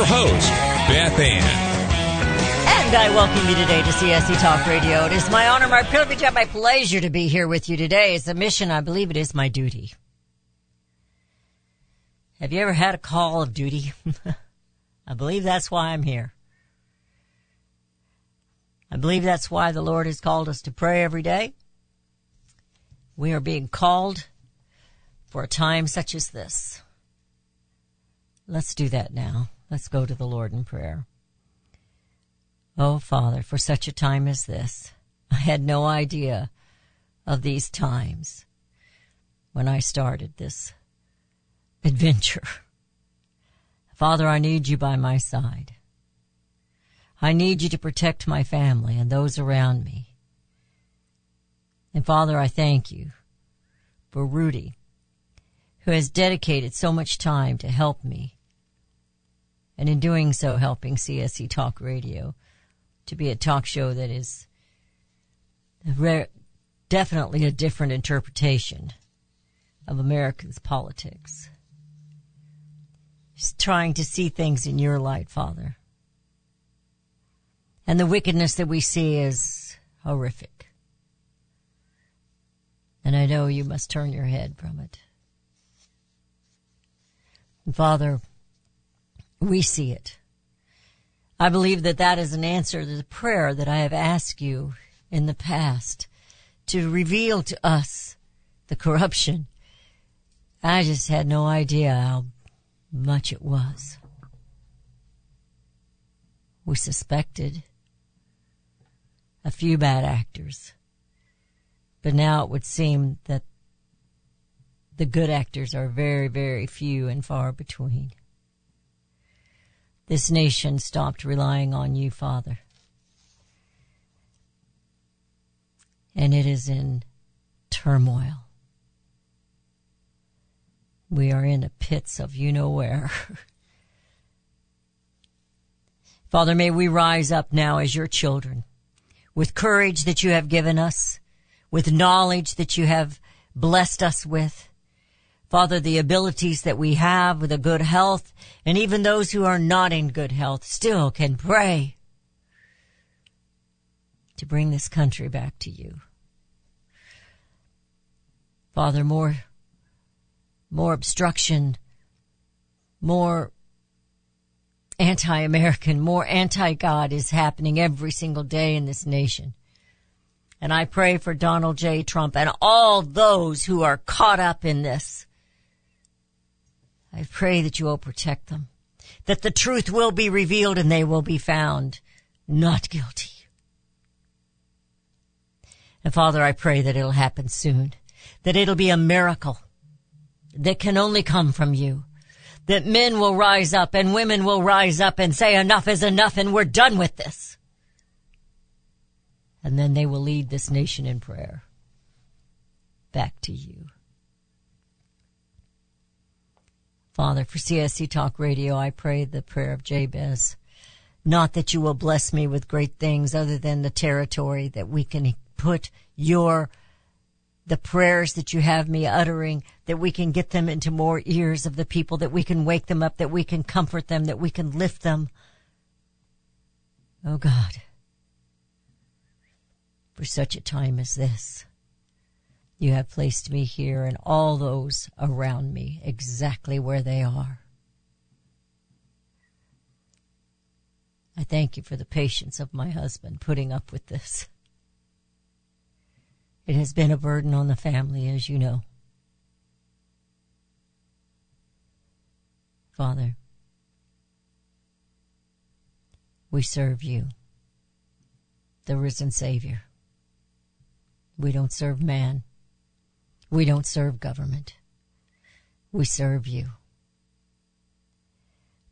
your host, Beth Ann. And I welcome you today to CSC Talk Radio. It is my honor, my privilege, and my pleasure to be here with you today. It's a mission. I believe it is my duty. Have you ever had a call of duty? I believe that's why I'm here. I believe that's why the Lord has called us to pray every day. We are being called for a time such as this. Let's do that now. Let's go to the Lord in prayer. Oh, Father, for such a time as this, I had no idea of these times when I started this adventure. Father, I need you by my side. I need you to protect my family and those around me. And Father, I thank you for Rudy, who has dedicated so much time to help me, and in doing so, helping CSC Talk Radio to be a talk show that is rare, definitely a different interpretation of America's politics. Just trying to see things in your light, Father. And the wickedness that we see is horrific. And I know you must turn your head from it. Father, we see it. I believe that that is an answer to the prayer that I have asked you in the past to reveal to us the corruption. I just had no idea how much it was. We suspected a few bad actors, but now it would seem that the good actors are very, very few and far between. This nation stopped relying on you, Father. And it is in turmoil. We are in the pits of you know where. Father, may we rise up now as your children with courage that you have given us, with knowledge that you have blessed us with. Father, the abilities that we have with a good health, and even those who are not in good health still can pray to bring this country back to you. Father, more, more obstruction, more anti-American, more anti-God is happening every single day in this nation. And I pray for Donald J. Trump and all those who are caught up in this. I pray that you will protect them, that the truth will be revealed and they will be found not guilty. And Father, I pray that it'll happen soon, that it'll be a miracle that can only come from you, that men will rise up and women will rise up and say enough is enough and we're done with this. And then they will lead this nation in prayer back to you. Father, for CSC Talk Radio, I pray the prayer of Jabez. Not that you will bless me with great things other than the territory that we can put your, the prayers that you have me uttering, that we can get them into more ears of the people, that we can wake them up, that we can comfort them, that we can lift them. Oh God, for such a time as this. You have placed me here and all those around me exactly where they are. I thank you for the patience of my husband putting up with this. It has been a burden on the family, as you know. Father, we serve you, the risen Savior. We don't serve man. We don't serve government. We serve you.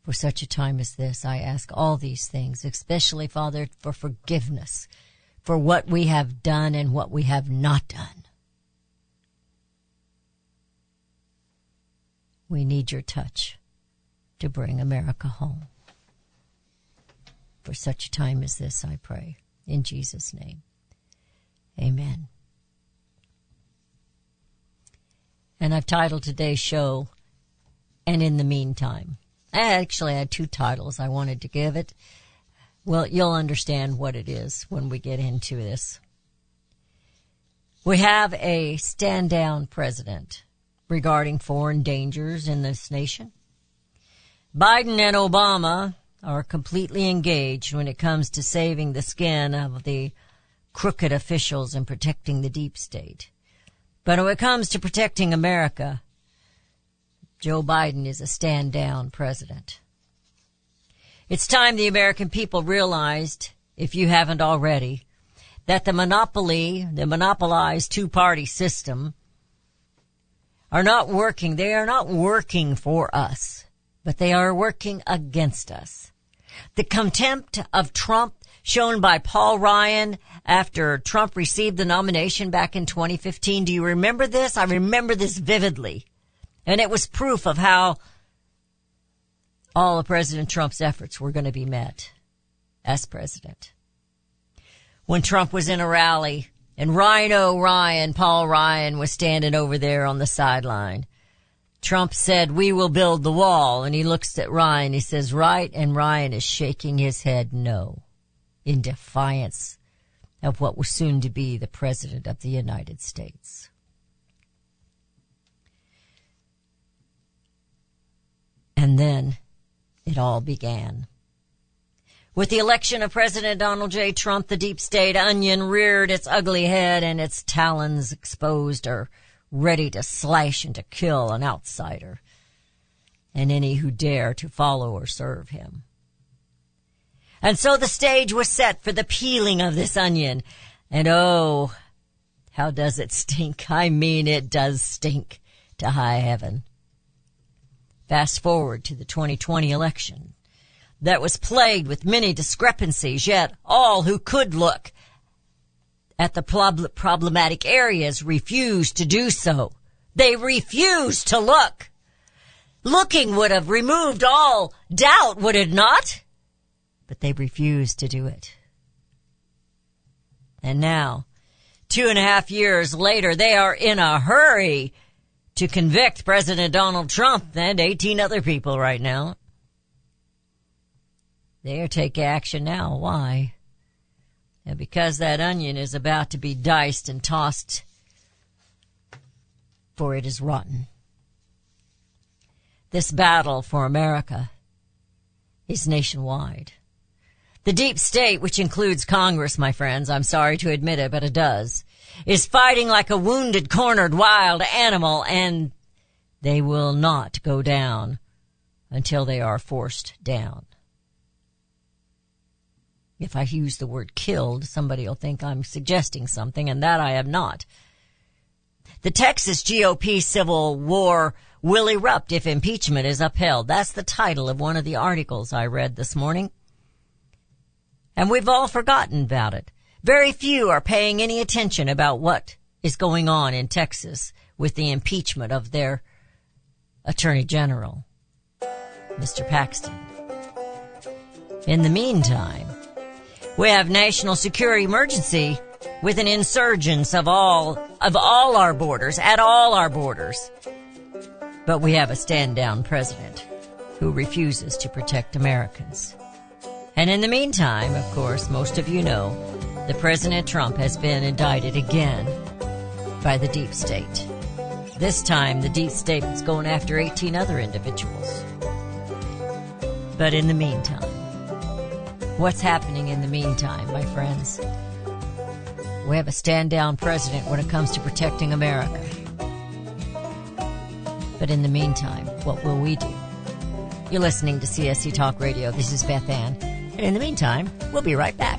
For such a time as this, I ask all these things, especially, Father, for forgiveness for what we have done and what we have not done. We need your touch to bring America home. For such a time as this, I pray. In Jesus' name. Amen. And I've titled today's show, And in the Meantime. I actually had two titles I wanted to give it. Well, you'll understand what it is when we get into this. We have a stand down president regarding foreign dangers in this nation. Biden and Obama are completely engaged when it comes to saving the skin of the crooked officials and protecting the deep state. But when it comes to protecting America, Joe Biden is a stand down president. It's time the American people realized, if you haven't already, that the monopoly, the monopolized two party system are not working. They are not working for us, but they are working against us. The contempt of Trump shown by Paul Ryan after Trump received the nomination back in 2015. Do you remember this? I remember this vividly. And it was proof of how all of President Trump's efforts were going to be met as president. When Trump was in a rally and Rhino Ryan, Paul Ryan was standing over there on the sideline. Trump said, we will build the wall. And he looks at Ryan. He says, right. And Ryan is shaking his head no in defiance of what was soon to be the president of the United States. And then it all began. With the election of President Donald J. Trump, the deep state onion reared its ugly head and its talons exposed are ready to slash and to kill an outsider and any who dare to follow or serve him. And so the stage was set for the peeling of this onion. And oh, how does it stink? I mean, it does stink to high heaven. Fast forward to the 2020 election that was plagued with many discrepancies, yet all who could look at the prob- problematic areas refused to do so. They refused to look. Looking would have removed all doubt, would it not? But they refused to do it. And now, two and a half years later, they are in a hurry to convict President Donald Trump and 18 other people right now. They are taking action now. Why? And because that onion is about to be diced and tossed, for it is rotten. This battle for America is nationwide. The deep state, which includes Congress, my friends, I'm sorry to admit it, but it does, is fighting like a wounded, cornered, wild animal, and they will not go down until they are forced down. If I use the word killed, somebody will think I'm suggesting something, and that I am not. The Texas GOP civil war will erupt if impeachment is upheld. That's the title of one of the articles I read this morning. And we've all forgotten about it. Very few are paying any attention about what is going on in Texas with the impeachment of their Attorney General, Mr. Paxton. In the meantime, we have national security emergency with an insurgence of all, of all our borders, at all our borders. But we have a stand down president who refuses to protect Americans. And in the meantime, of course, most of you know that President Trump has been indicted again by the deep state. This time, the deep state is going after 18 other individuals. But in the meantime, what's happening in the meantime, my friends? We have a stand down president when it comes to protecting America. But in the meantime, what will we do? You're listening to CSC Talk Radio. This is Beth Ann. And in the meantime, we'll be right back.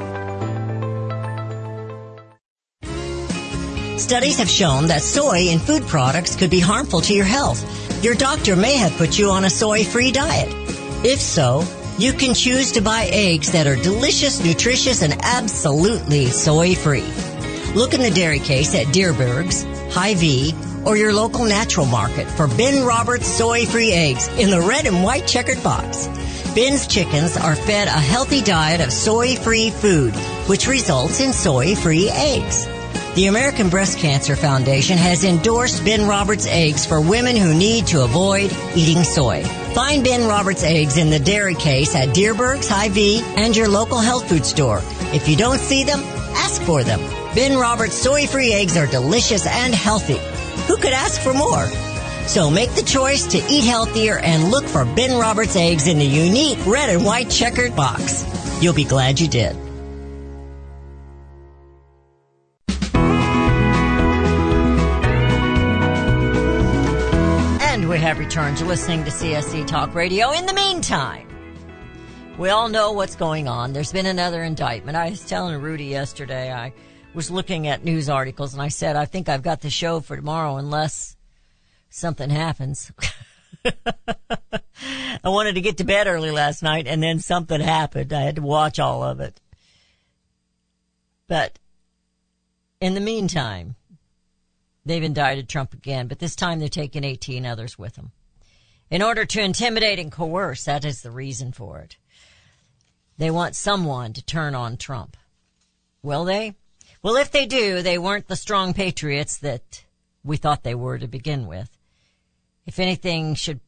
Studies have shown that soy in food products could be harmful to your health. Your doctor may have put you on a soy-free diet. If so, you can choose to buy eggs that are delicious, nutritious, and absolutely soy-free. Look in the dairy case at Dierberg's, Hy-Vee, or your local natural market for Ben Roberts soy-free eggs in the red and white checkered box. Ben's chickens are fed a healthy diet of soy-free food, which results in soy-free eggs. The American Breast Cancer Foundation has endorsed Ben Roberts eggs for women who need to avoid eating soy. Find Ben Roberts eggs in the dairy case at Dierberg's, Hy-Vee, and your local health food store. If you don't see them, ask for them. Ben Roberts soy-free eggs are delicious and healthy. Who could ask for more? So make the choice to eat healthier and look for Ben Roberts eggs in the unique red and white checkered box. You'll be glad you did. Have returned to listening to CSC Talk Radio. In the meantime, we all know what's going on. There's been another indictment. I was telling Rudy yesterday, I was looking at news articles and I said, I think I've got the show for tomorrow unless something happens. I wanted to get to bed early last night and then something happened. I had to watch all of it. But in the meantime, they've indicted Trump again, but this time they're taking 18 others with them. In order to intimidate and coerce, that is the reason for it. They want someone to turn on Trump. Will they? Well, if they do, they weren't the strong patriots that we thought they were to begin with. If anything should,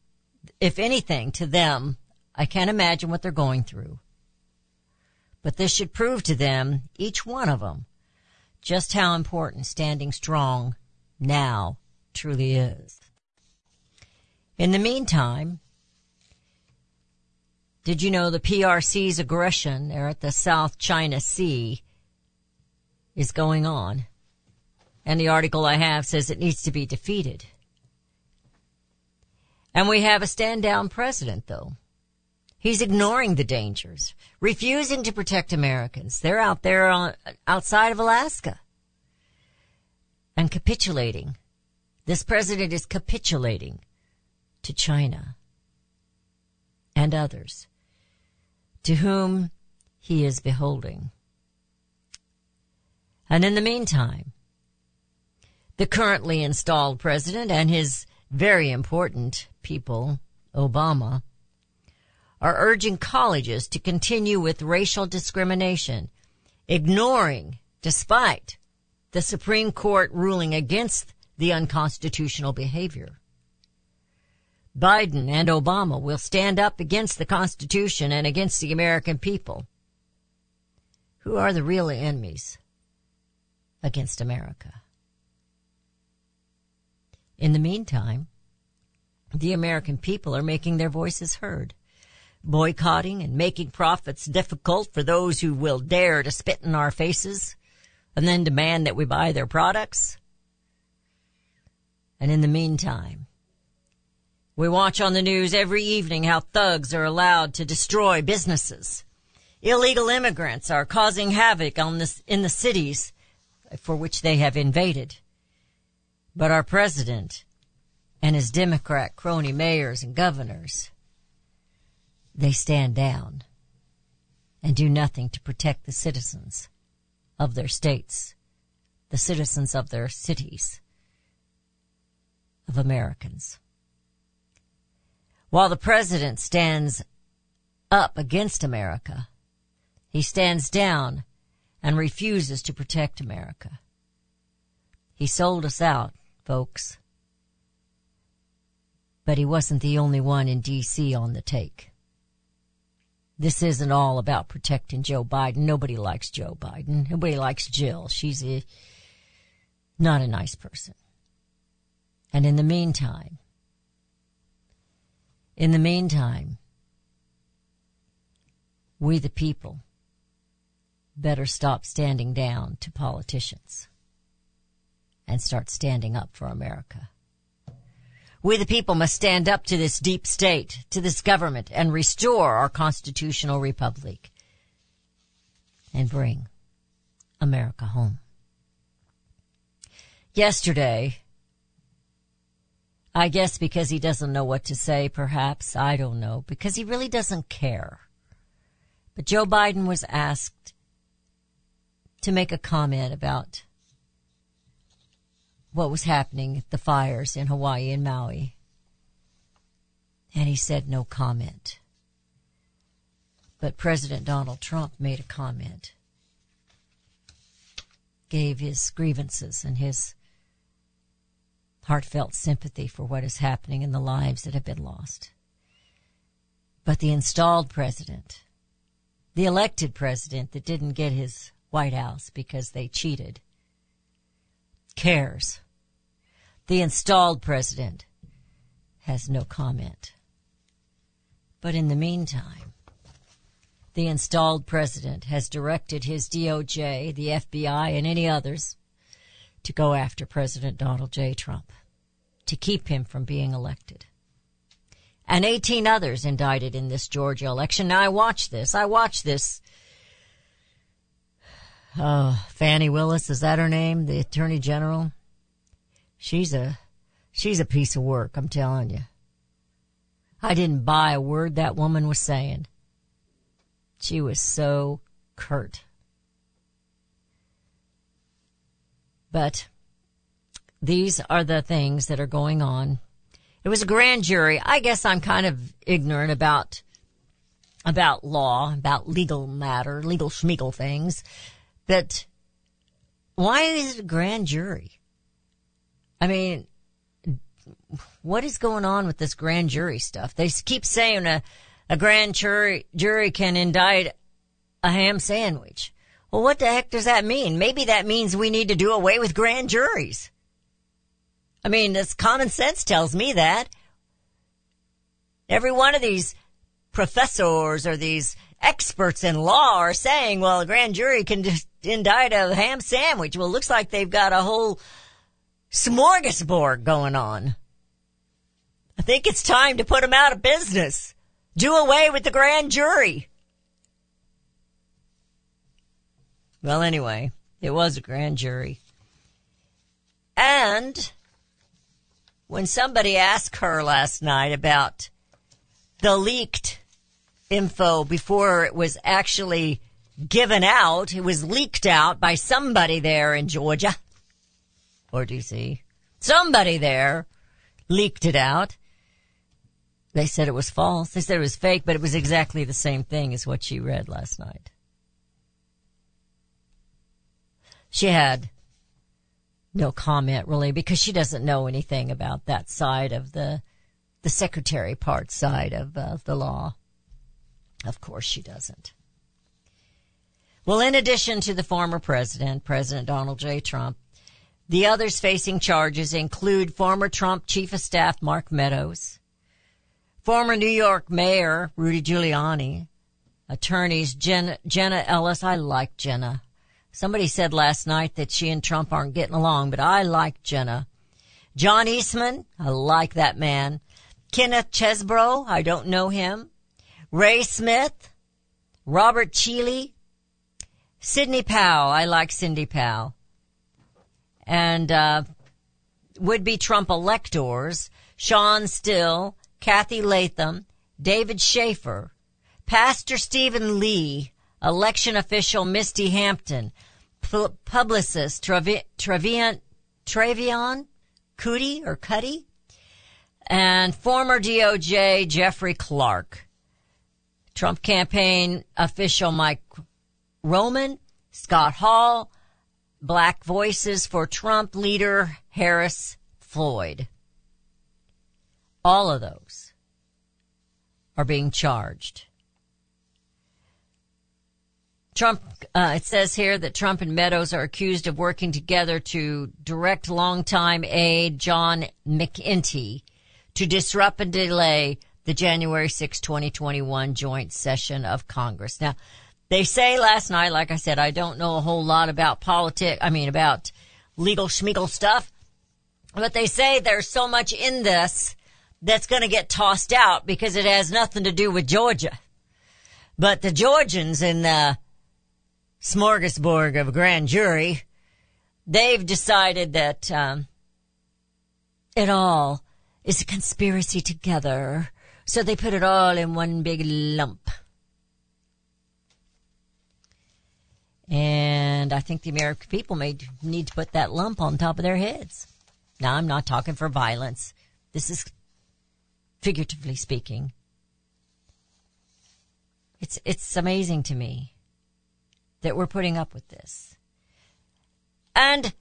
if anything to them, I can't imagine what they're going through. But this should prove to them, each one of them, just how important standing strong now truly is. In the meantime, did you know the PRC's aggression there at the South China Sea is going on? And the article I have says it needs to be defeated. And we have a stand down president though. He's ignoring the dangers, refusing to protect Americans. They're out there on, outside of Alaska and capitulating. This president is capitulating to China and others to whom he is beholding. And in the meantime, the currently installed president and his very important people, Obama, are urging colleges to continue with racial discrimination, ignoring, despite the Supreme Court ruling against the unconstitutional behavior. Biden and Obama will stand up against the Constitution and against the American people. Who are the real enemies against America? In the meantime, the American people are making their voices heard, boycotting and making profits difficult for those who will dare to spit in our faces and then demand that we buy their products. And in the meantime, we watch on the news every evening how thugs are allowed to destroy businesses. Illegal immigrants are causing havoc on this, in the cities for which they have invaded. But our president and his Democrat crony mayors and governors, they stand down and do nothing to protect the citizens of their states, the citizens of their cities, of Americans. While the president stands up against America, he stands down and refuses to protect America. He sold us out, folks. But he wasn't the only one in DC on the take. This isn't all about protecting Joe Biden. Nobody likes Joe Biden. Nobody likes Jill. She's a, not a nice person. And in the meantime, in the meantime, we the people better stop standing down to politicians and start standing up for America. We the people must stand up to this deep state, to this government, and restore our constitutional republic and bring America home. Yesterday, I guess because he doesn't know what to say, perhaps, I don't know, because he really doesn't care. But Joe Biden was asked to make a comment about what was happening at the fires in Hawaii and Maui. And he said no comment. But President Donald Trump made a comment, gave his grievances and his heartfelt sympathy for what is happening in the lives that have been lost. But the installed president, the elected president that didn't get his White House because they cheated, cares. The installed president has no comment. But in the meantime, the installed president has directed his DOJ, the FBI, and any others to go after President Donald J. Trump to keep him from being elected. And 18 others indicted in this Georgia election. Now I watched this. I watched this. Uh, Fani Willis, is that her name? The Attorney General? She's a, she's a piece of work, I'm telling you. I didn't buy a word that woman was saying. She was so curt. But these are the things that are going on. It was a grand jury. I guess I'm kind of ignorant about about law, about legal matter, legal schmeagle things. But why is it a grand jury? I mean, what is going on with this grand jury stuff? They keep saying a, a grand jury, jury can indict a ham sandwich. Well, what the heck does that mean? Maybe that means we need to do away with grand juries. I mean, this common sense tells me that. Every one of these professors or these experts in law are saying, well, a grand jury can just indict a ham sandwich. Well, it looks like they've got a whole smorgasbord going on. I think it's time to put them out of business. Do away with the grand jury. Well, anyway, it was a grand jury. And when somebody asked her last night about the leaked info before it was actually given out, it was leaked out by somebody there in Georgia or DC. Somebody there leaked it out. They said it was false. They said it was fake, but it was exactly the same thing as what she read last night. She had no comment really because she doesn't know anything about that side of the the secretary part side of uh, the law. Of course she doesn't. Well, in addition to the former president, President Donald J. Trump, the others facing charges include former Trump chief of staff Mark Meadows, former New York Mayor Rudy Giuliani, attorneys Jen, Jenna Ellis. I like Jenna. Somebody said last night that she and Trump aren't getting along, but I like Jenna. John Eastman, I like that man. Kenneth Chesebro, I don't know him. Ray Smith, Robert Cheeley, Sidney Powell, I like Cindy Powell. And, uh, would-be Trump electors, Shawn Still, Cathy Latham, David Shafer, Pastor Stephen Lee, election official Misty Hampton, pu- publicist Travi- Travian, Travion Cuddy or Cuddy, and former DOJ Jeffrey Clark. Trump campaign official Mike Roman, Scott Hall, Black Voices for Trump leader Harris Floyd. All of those are being charged. Trump, uh, it says here that Trump and Meadows are accused of working together to direct longtime aide John McEntee to disrupt and delay the January 6, 2021 joint session of Congress. Now, they say last night, like I said, I don't know a whole lot about politics, I mean, about legal schmeagle stuff, but they say there's so much in this that's going to get tossed out because it has nothing to do with Georgia. But the Georgians in the smorgasbord of grand jury, they've decided that um, it all is a conspiracy together. So they put it all in one big lump. And I think the American people may need to put that lump on top of their heads. Now, I'm not talking for violence. This is figuratively speaking. It's, it's amazing to me that we're putting up with this. And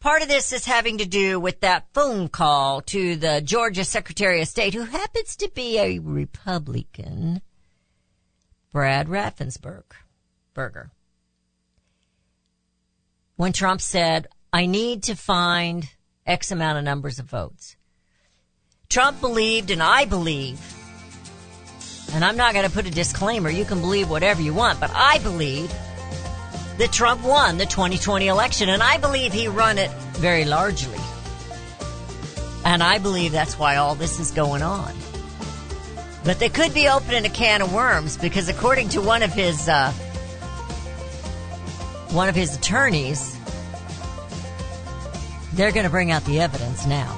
part of this is having to do with that phone call to the Georgia Secretary of State, who happens to be a Republican, Brad Raffensperger. When Trump said, I need to find X amount of numbers of votes. Trump believed, and I believe, and I'm not going to put a disclaimer, you can believe whatever you want, but I believe that Trump won the 2020 election, and I believe he won it very largely. And I believe that's why all this is going on. But they could be opening a can of worms because according to one of his, uh, one of his attorneys, they're going to bring out the evidence now.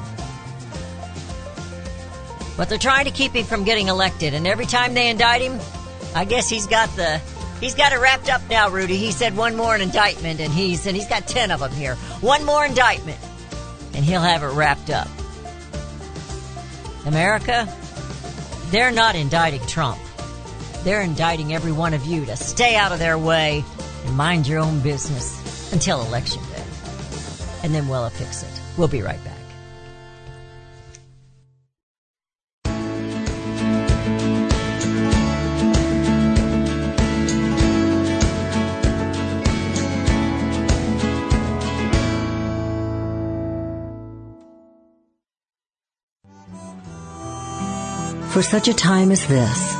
But they're trying to keep him from getting elected, and every time they indict him, I guess he's got the he's got it wrapped up now, Rudy. He said one more indictment, and he's and he's got ten of them here. One more indictment, and he'll have it wrapped up. America, they're not indicting Trump. They're indicting every one of you to stay out of their way and mind your own business until election day. And then we'll fix it. We'll be right back. For such a time as this,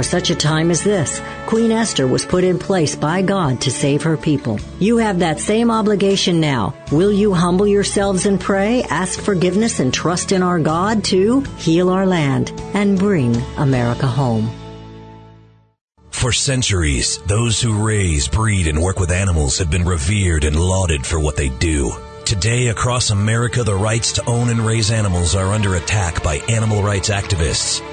For such a time as this, Queen Esther was put in place by God to save her people. You have that same obligation now. Will you humble yourselves and pray, ask forgiveness, and trust in our God to heal our land and bring America home? For centuries, those who raise, breed, and work with animals have been revered and lauded for what they do. Today, across America, the rights to own and raise animals are under attack by animal rights activists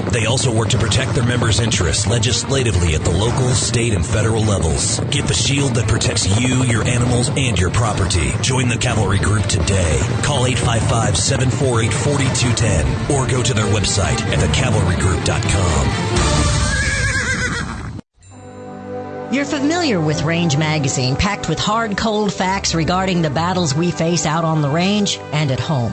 They also work to protect their members' interests legislatively at the local, state, and federal levels. Get the shield that protects you, your animals, and your property. Join the Cavalry Group today. Call 855 748 4210 or go to their website at thecavalrygroup.com. You're familiar with Range Magazine, packed with hard, cold facts regarding the battles we face out on the range and at home.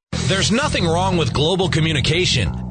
There's nothing wrong with global communication.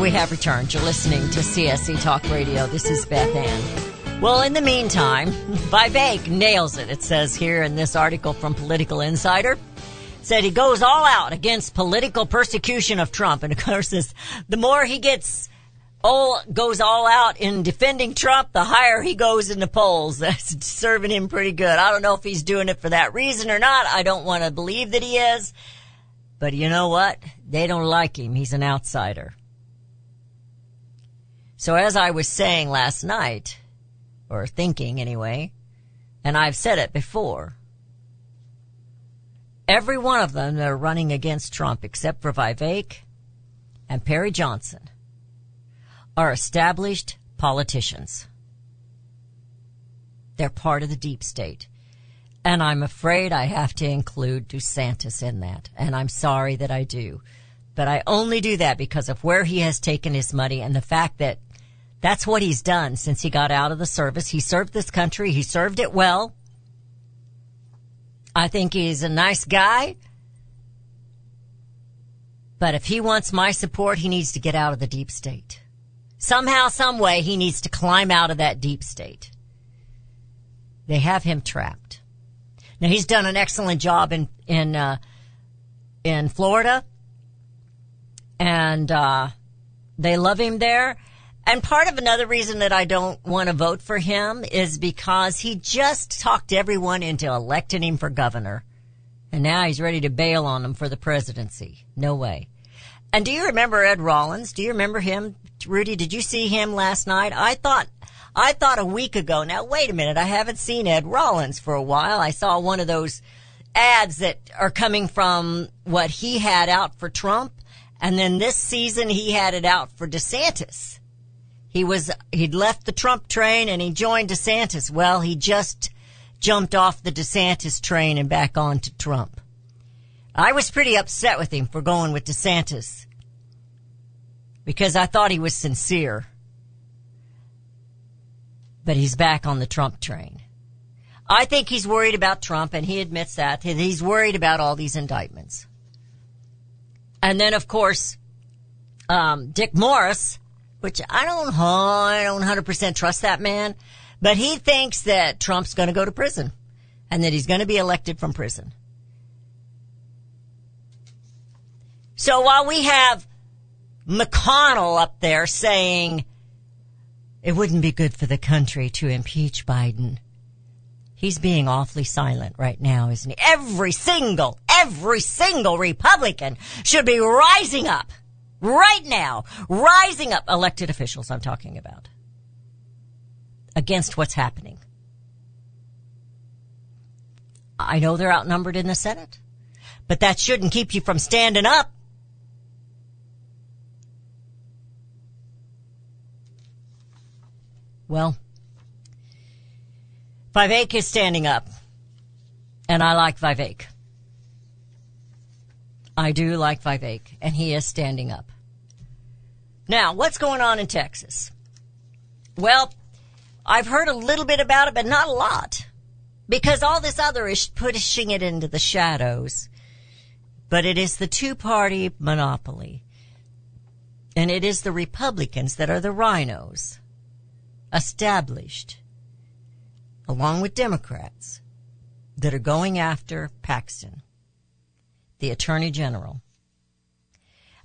We have returned. You're listening to CSC Talk Radio. This is Beth Ann. Well, in the meantime, Vivek nails it. It says here in this article from Political Insider. Said he goes all out against political persecution of Trump. And of course, this, the more he gets all goes all out in defending Trump, the higher he goes in the polls. That's serving him pretty good. I don't know if he's doing it for that reason or not. I don't want to believe that he is. But you know what? They don't like him. He's an outsider. So as I was saying last night, or thinking anyway, and I've said it before, every one of them that are running against Trump, except for Vivek and Perry Johnson, are established politicians. They're part of the deep state. And I'm afraid I have to include DeSantis in that. And I'm sorry that I do. But I only do that because of where he has taken his money and the fact that that's what he's done since he got out of the service. He served this country. He served it well. I think he's a nice guy. But if he wants my support, he needs to get out of the deep state. Somehow, some way, he needs to climb out of that deep state. They have him trapped. Now he's done an excellent job in in uh, in Florida, and uh, they love him there. And part of another reason that I don't want to vote for him is because he just talked everyone into electing him for governor. And now he's ready to bail on them for the presidency. No way. And do you remember Ed Rollins? Do you remember him? Rudy, did you see him last night? I thought, I thought a week ago. Now wait a minute. I haven't seen Ed Rollins for a while. I saw one of those ads that are coming from what he had out for Trump. And then this season he had it out for DeSantis. He was, he'd left the Trump train and he joined DeSantis. Well, he just jumped off the DeSantis train and back on to Trump. I was pretty upset with him for going with DeSantis because I thought he was sincere. But he's back on the Trump train. I think he's worried about Trump and he admits that. He's worried about all these indictments. And then of course, um, Dick Morris, which I don't, I don't 100% trust that man, but he thinks that Trump's going to go to prison and that he's going to be elected from prison. So while we have McConnell up there saying it wouldn't be good for the country to impeach Biden, he's being awfully silent right now, isn't he? Every single, every single Republican should be rising up right now, rising up elected officials I'm talking about against what's happening. I know they're outnumbered in the Senate, but that shouldn't keep you from standing up. Well, Vivek is standing up, and I like Vivek. I do like Vivek, and he is standing up. Now, what's going on in Texas? Well, I've heard a little bit about it, but not a lot. Because all this other is pushing it into the shadows. But it is the two party monopoly. And it is the Republicans that are the rhinos. Established. Along with Democrats. That are going after Paxton. The Attorney General.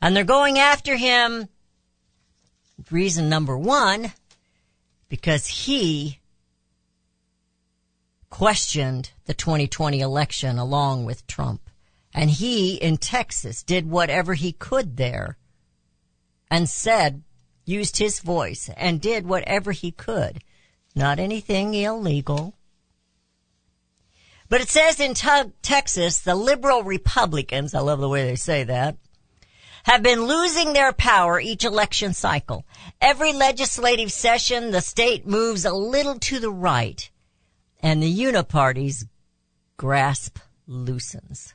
And they're going after him. Reason number one because he questioned the 2020 election along with Trump. And he in Texas did whatever he could there and said, used his voice and did whatever he could. Not anything illegal. But it says in te- Texas, the liberal Republicans, I love the way they say that, have been losing their power each election cycle. Every legislative session, the state moves a little to the right and the uniparty's grasp loosens.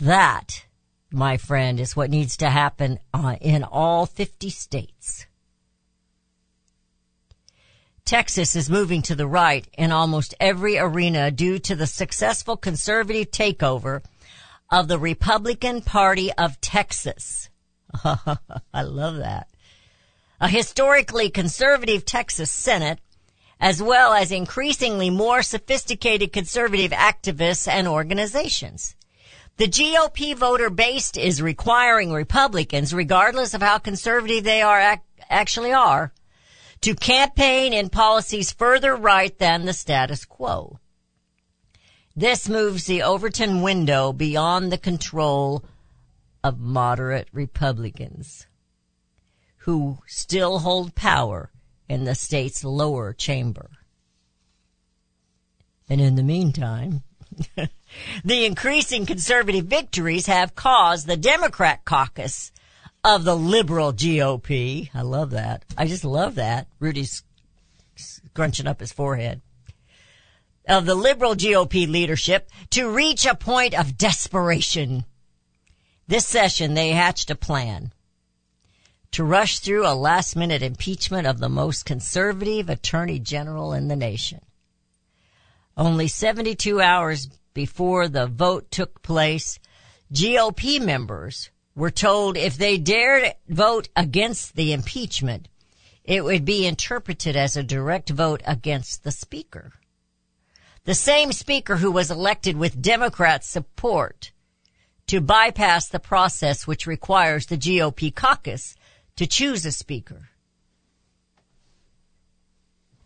That, my friend, is what needs to happen uh, in all 50 states. Texas is moving to the right in almost every arena due to the successful conservative takeover of the Republican Party of Texas. I love that. A historically conservative Texas Senate, as well as increasingly more sophisticated conservative activists and organizations. The GOP voter base is requiring Republicans, regardless of how conservative they are ac- actually are, to campaign in policies further right than the status quo. This moves the Overton window beyond the control of moderate Republicans who still hold power in the state's lower chamber. And in the meantime, the increasing conservative victories have caused the Democrat caucus of the liberal GOP. I love that. I just love that. Rudy's scrunching up his forehead of the liberal GOP leadership to reach a point of desperation. This session, they hatched a plan to rush through a last minute impeachment of the most conservative attorney general in the nation. Only 72 hours before the vote took place, GOP members were told if they dared vote against the impeachment, it would be interpreted as a direct vote against the speaker. The same speaker who was elected with Democrat support to bypass the process which requires the GOP caucus to choose a speaker.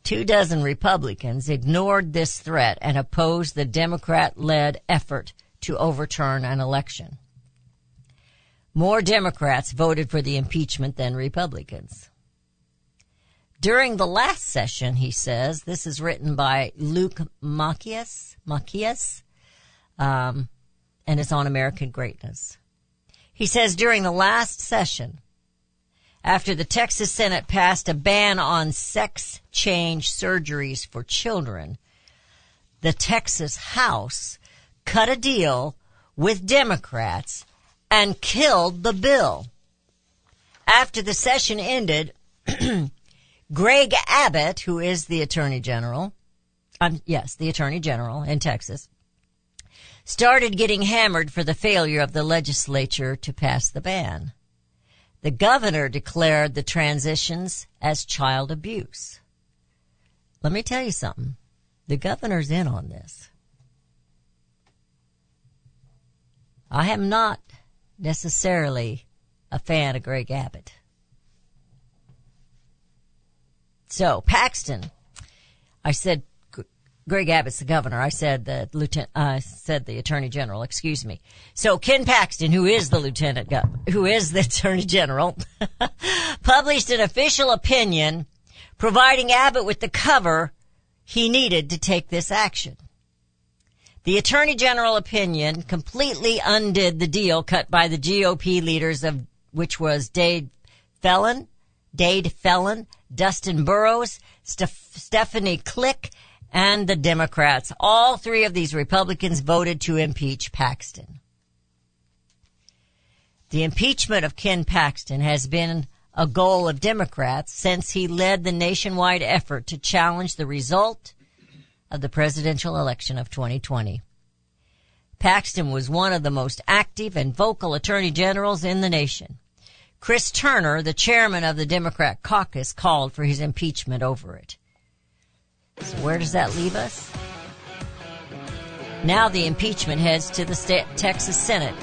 Two dozen Republicans ignored this threat and opposed the Democrat led effort to overturn an election. More Democrats voted for the impeachment than Republicans. During the last session, he says, this is written by Luke Macias, Macias, um, and it's on American greatness. He says during the last session, after the Texas Senate passed a ban on sex change surgeries for children, the Texas House cut a deal with Democrats and killed the bill. After the session ended, Greg Abbott, who is the Attorney General, um, yes, the Attorney General in Texas, started getting hammered for the failure of the legislature to pass the ban. The governor declared the transitions as child abuse. Let me tell you something. The governor's in on this. I am not necessarily a fan of Greg Abbott. So, Paxton, I said Greg Abbott's the governor. I said the lieutenant, I said the attorney general, excuse me. So Ken Paxton, who is the lieutenant gov, who is the attorney general, published an official opinion providing Abbott with the cover he needed to take this action. The Attorney General opinion completely undid the deal cut by the GOP leaders of which was Dade Phelan, Dade Phelan, Dustin Burrows, Steph- Stephanie Klick, and the Democrats. All three of these Republicans voted to impeach Paxton. The impeachment of Ken Paxton has been a goal of Democrats since he led the nationwide effort to challenge the result of the presidential election of 2020. Paxton was one of the most active and vocal attorney generals in the nation. Chris Turner, the chairman of the Democrat caucus, called for his impeachment over it. So where does that leave us? Now the impeachment heads to the state, Texas Senate,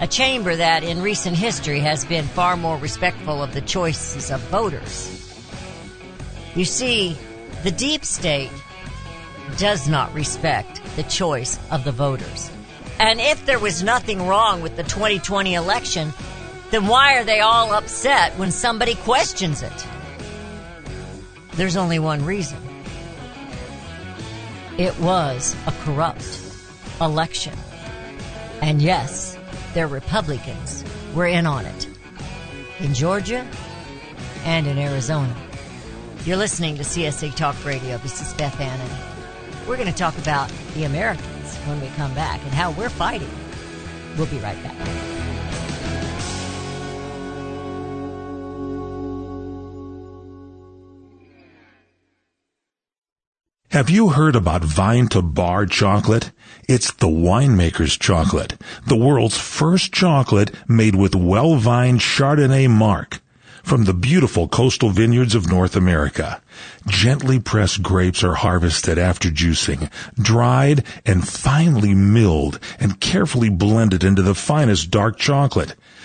a chamber that in recent history has been far more respectful of the choices of voters. You see, the deep state does not respect the choice of the voters. And if there was nothing wrong with the 2020 election, then why are they all upset when somebody questions it? There's only one reason. It was a corrupt election. And yes, their Republicans were in on it. In Georgia and in Arizona. You're listening to CSC Talk Radio. This is Beth Annan. We're going to talk about the Americans when we come back and how we're fighting. We'll be right back. Have you heard about Vine to Bar chocolate? It's the winemaker's chocolate, the world's first chocolate made with well-vined Chardonnay marc from the beautiful coastal vineyards of North America. Gently pressed grapes are harvested after juicing, dried and finely milled and carefully blended into the finest dark chocolate.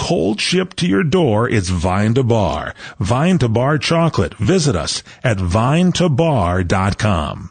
Cold shipped to your door, it's Vine to Bar. Vine to Bar chocolate. Visit us at vinetobar.com.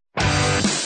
Bye.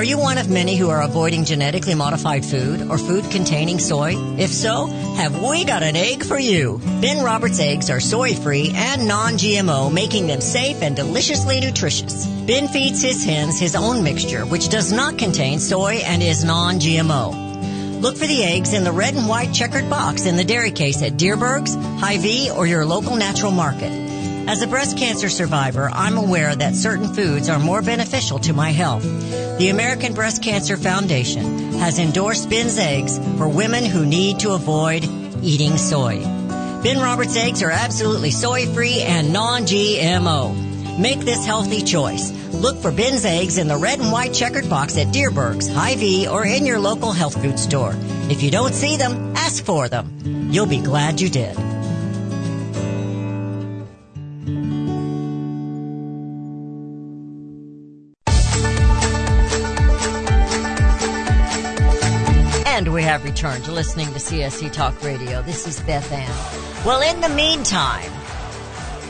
Are you one of many who are avoiding genetically modified food or food containing soy? If so, have we got an egg for you? Ben Roberts eggs are soy free and non-GMO, making them safe and deliciously nutritious. Ben feeds his hens his own mixture, which does not contain soy and is non-GMO. Look for the eggs in the red and white checkered box in the dairy case at Dierberg's, Hy-Vee, or your local natural market. As a breast cancer survivor, I'm aware that certain foods are more beneficial to my health. The American Breast Cancer Foundation has endorsed Ben's eggs for women who need to avoid eating soy. Ben Roberts eggs are absolutely soy free and non-GMO. Make this healthy choice. Look for Ben's eggs in the red and white checkered box at Dierberg's, Hy-Vee, or in your local health food store. If you don't see them, ask for them. You'll be glad you did. Have returned to listening to CSC Talk Radio. This is Beth Ann. Well, in the meantime,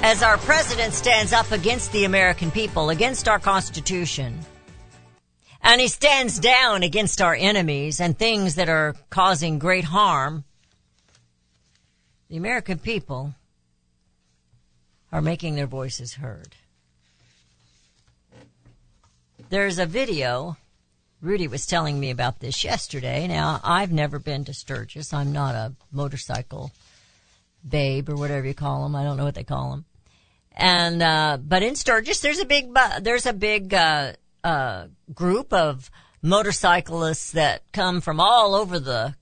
as our president stands up against the American people, against our Constitution, and he stands down against our enemies and things that are causing great harm, the American people are making their voices heard. There's a video Rudy was telling me about this yesterday. Now, I've never been to Sturgis. I'm not a motorcycle babe or whatever you call them. I don't know what they call them. And, uh, but in Sturgis, there's a big, there's a big, uh, uh, group of motorcyclists that come from all over the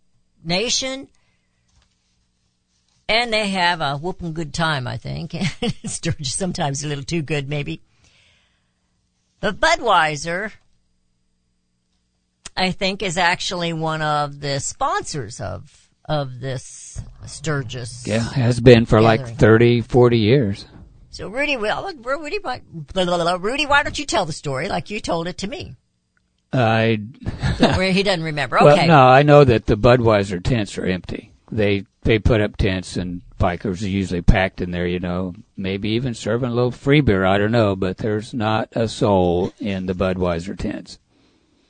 nation. And they have a whooping good time, I think. Sturgis sometimes a little too good, maybe. But Budweiser, I think is actually one of the sponsors of of this Sturgis. Yeah, has been for like Gathering. 30, 40 years. So Rudy, well, oh, Rudy, why- blah, blah, blah, Rudy, why don't you tell the story like you told it to me? I he doesn't remember. well, no, I know that the Budweiser tents are empty. They they put up tents and bikers are usually packed in there. You know, maybe even serving a little free beer. I don't know, but there's not a soul in the Budweiser tents.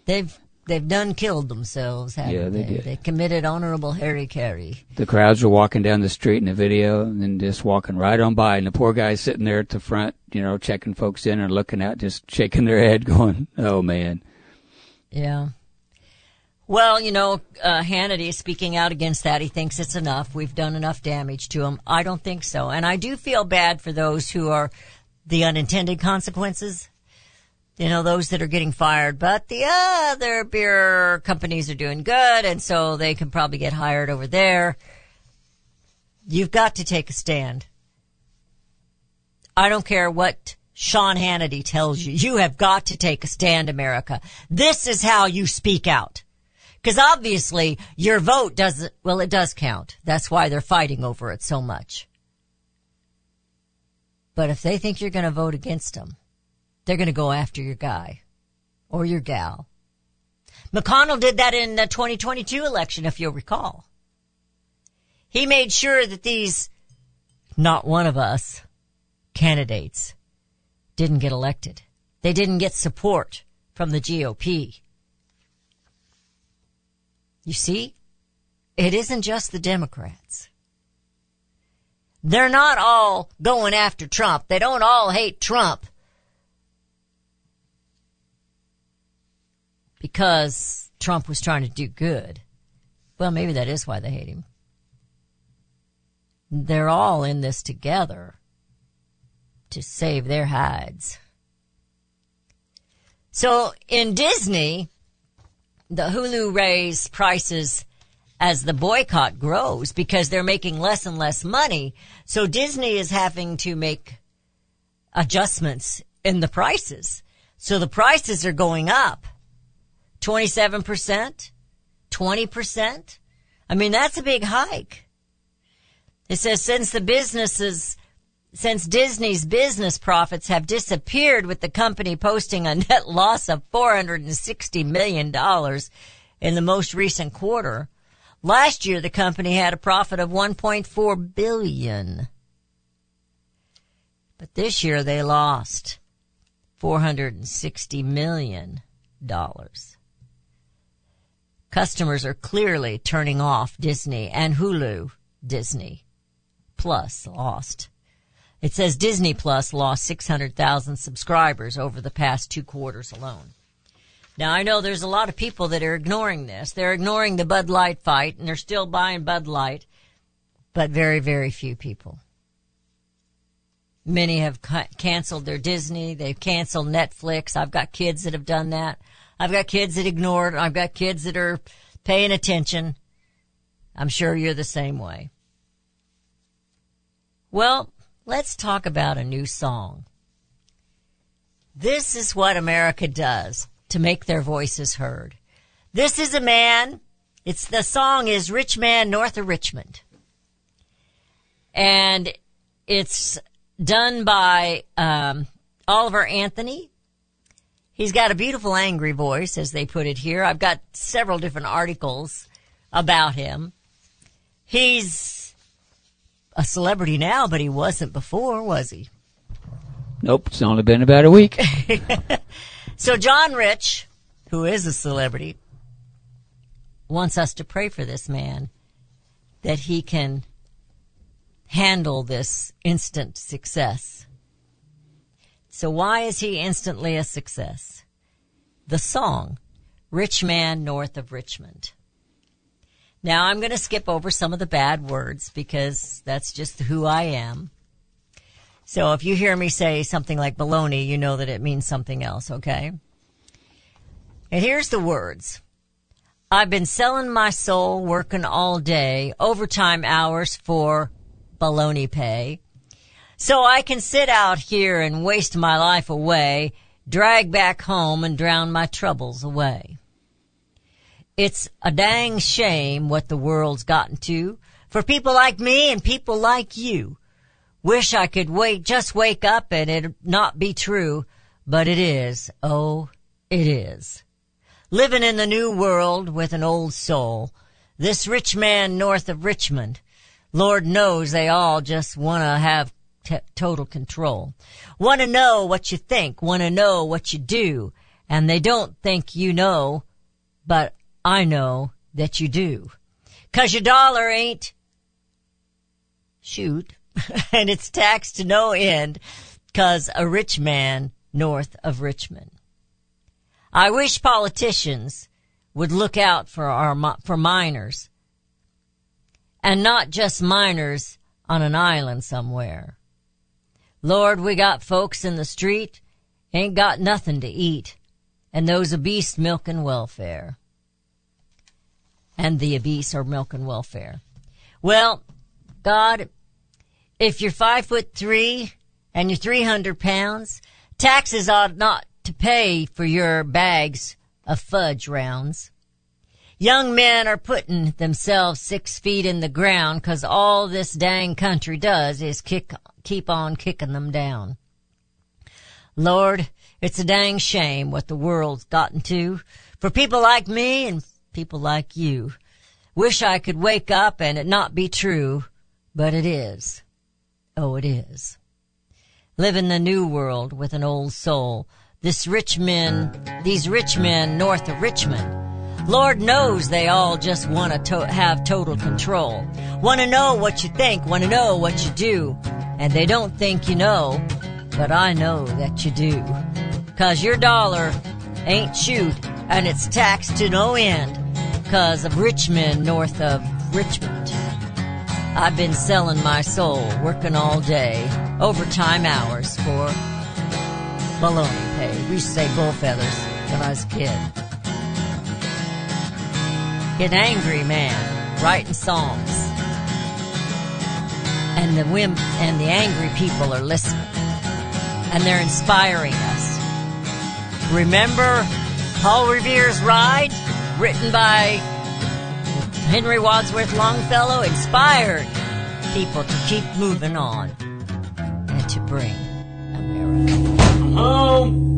They've they've done killed themselves, haven't Yeah, they they? did. They committed honorable Harry Carey. The crowds were walking down the street in the video and then just walking right on by, and the poor guy's sitting there at the front, you know, checking folks in and looking out, just shaking their head, going, "Oh man." Yeah. Well, you know, uh, Hannity is speaking out against that. He thinks it's enough. We've done enough damage to him. I don't think so. And I do feel bad for those who are the unintended consequences. You know, those that are getting fired, but the other beer companies are doing good and so they can probably get hired over there. You've got to take a stand. I don't care what Sean Hannity tells you. You have got to take a stand, America. This is how you speak out. Because obviously your vote doesn't, well, it does count. That's why they're fighting over it so much. But if they think you're going to vote against them, they're going to go after your guy or your gal. McConnell did that in the 2022 election, if you'll recall. He made sure that these not one of us candidates didn't get elected. They didn't get support from the GOP. You see, it isn't just the Democrats. They're not all going after Trump. They don't all hate Trump because Trump was trying to do good. Well, maybe that is why they hate him. They're all in this together to save their hides. So in Disney, the Hulu raise prices as the boycott grows because they're making less and less money. So Disney is having to make adjustments in the prices. So the prices are going up 27%, 20%. I mean, that's a big hike. It says since the businesses, since Disney's business profits have disappeared with the company posting a net loss of $460 million in the most recent quarter. Last year, the company had a profit of 1.4 billion. But this year they lost 460 million dollars. Customers are clearly turning off Disney and Hulu Disney Plus lost. It says Disney Plus lost 600,000 subscribers over the past two quarters alone. Now I know there's a lot of people that are ignoring this. They're ignoring the Bud Light fight and they're still buying Bud Light, but very, very few people. Many have ca- canceled their Disney. They've canceled Netflix. I've got kids that have done that. I've got kids that ignored. I've got kids that are paying attention. I'm sure you're the same way. Well, let's talk about a new song. This is what America does to make their voices heard. This is a man. It's the song is Rich Man North of Richmond. And it's done by um, Oliver Anthony. He's got a beautiful angry voice, as they put it here. I've got several different articles about him. He's a celebrity now, but he wasn't before, was he? Nope, it's only been about a week. So John Rich, who is a celebrity, wants us to pray for this man that he can handle this instant success. So why is he instantly a success? The song, Rich Man North of Richmond. Now I'm going to skip over some of the bad words because that's just who I am. So if you hear me say something like baloney, you know that it means something else, okay? And here's the words. I've been selling my soul, working all day, overtime hours for baloney pay. So I can sit out here and waste my life away, drag back home and drown my troubles away. It's a dang shame what the world's gotten to for people like me and people like you. Wish I could wait, just wake up and it not be true, but it is. Oh, it is. Living in the new world with an old soul. This rich man north of Richmond. Lord knows they all just want to have t- total control. Want to know what you think, want to know what you do, and they don't think you know, but I know that you do. Cause your dollar ain't shoot, and it's taxed to no end cause a rich man north of Richmond. I wish politicians would look out for our, for minors and not just miners on an island somewhere. Lord, we got folks in the street ain't got nothing to eat and those obese milking welfare. And the obese are milking welfare. Well, God, if you're five foot three and you're 300 pounds, taxes ought not to pay for your bags of fudge rounds. Young men are putting themselves six feet in the ground cause all this dang country does is kick, keep on kicking them down. Lord, it's a dang shame what the world's gotten to for people like me and people like you. Wish I could wake up and it not be true, but it is. Oh, it is. Live in the new world with an old soul. This rich men, these rich men north of Richmond. Lord knows they all just want to have total control. Want to know what you think, want to know what you do. And they don't think you know, but I know that you do. Cause your dollar ain't shoot and it's taxed to no end cause of rich men north of Richmond. I've been selling my soul, working all day, overtime hours for baloney pay. We used to say bull feathers when I was a kid. An angry man writing songs. And the women and the angry people are listening. And they're inspiring us. Remember Paul Revere's Ride? Written by Henry Wadsworth Longfellow inspired people to keep moving on and to bring America home.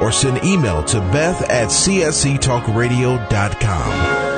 Or send email to beth at csctalkradio.com.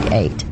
1-800-375-4188.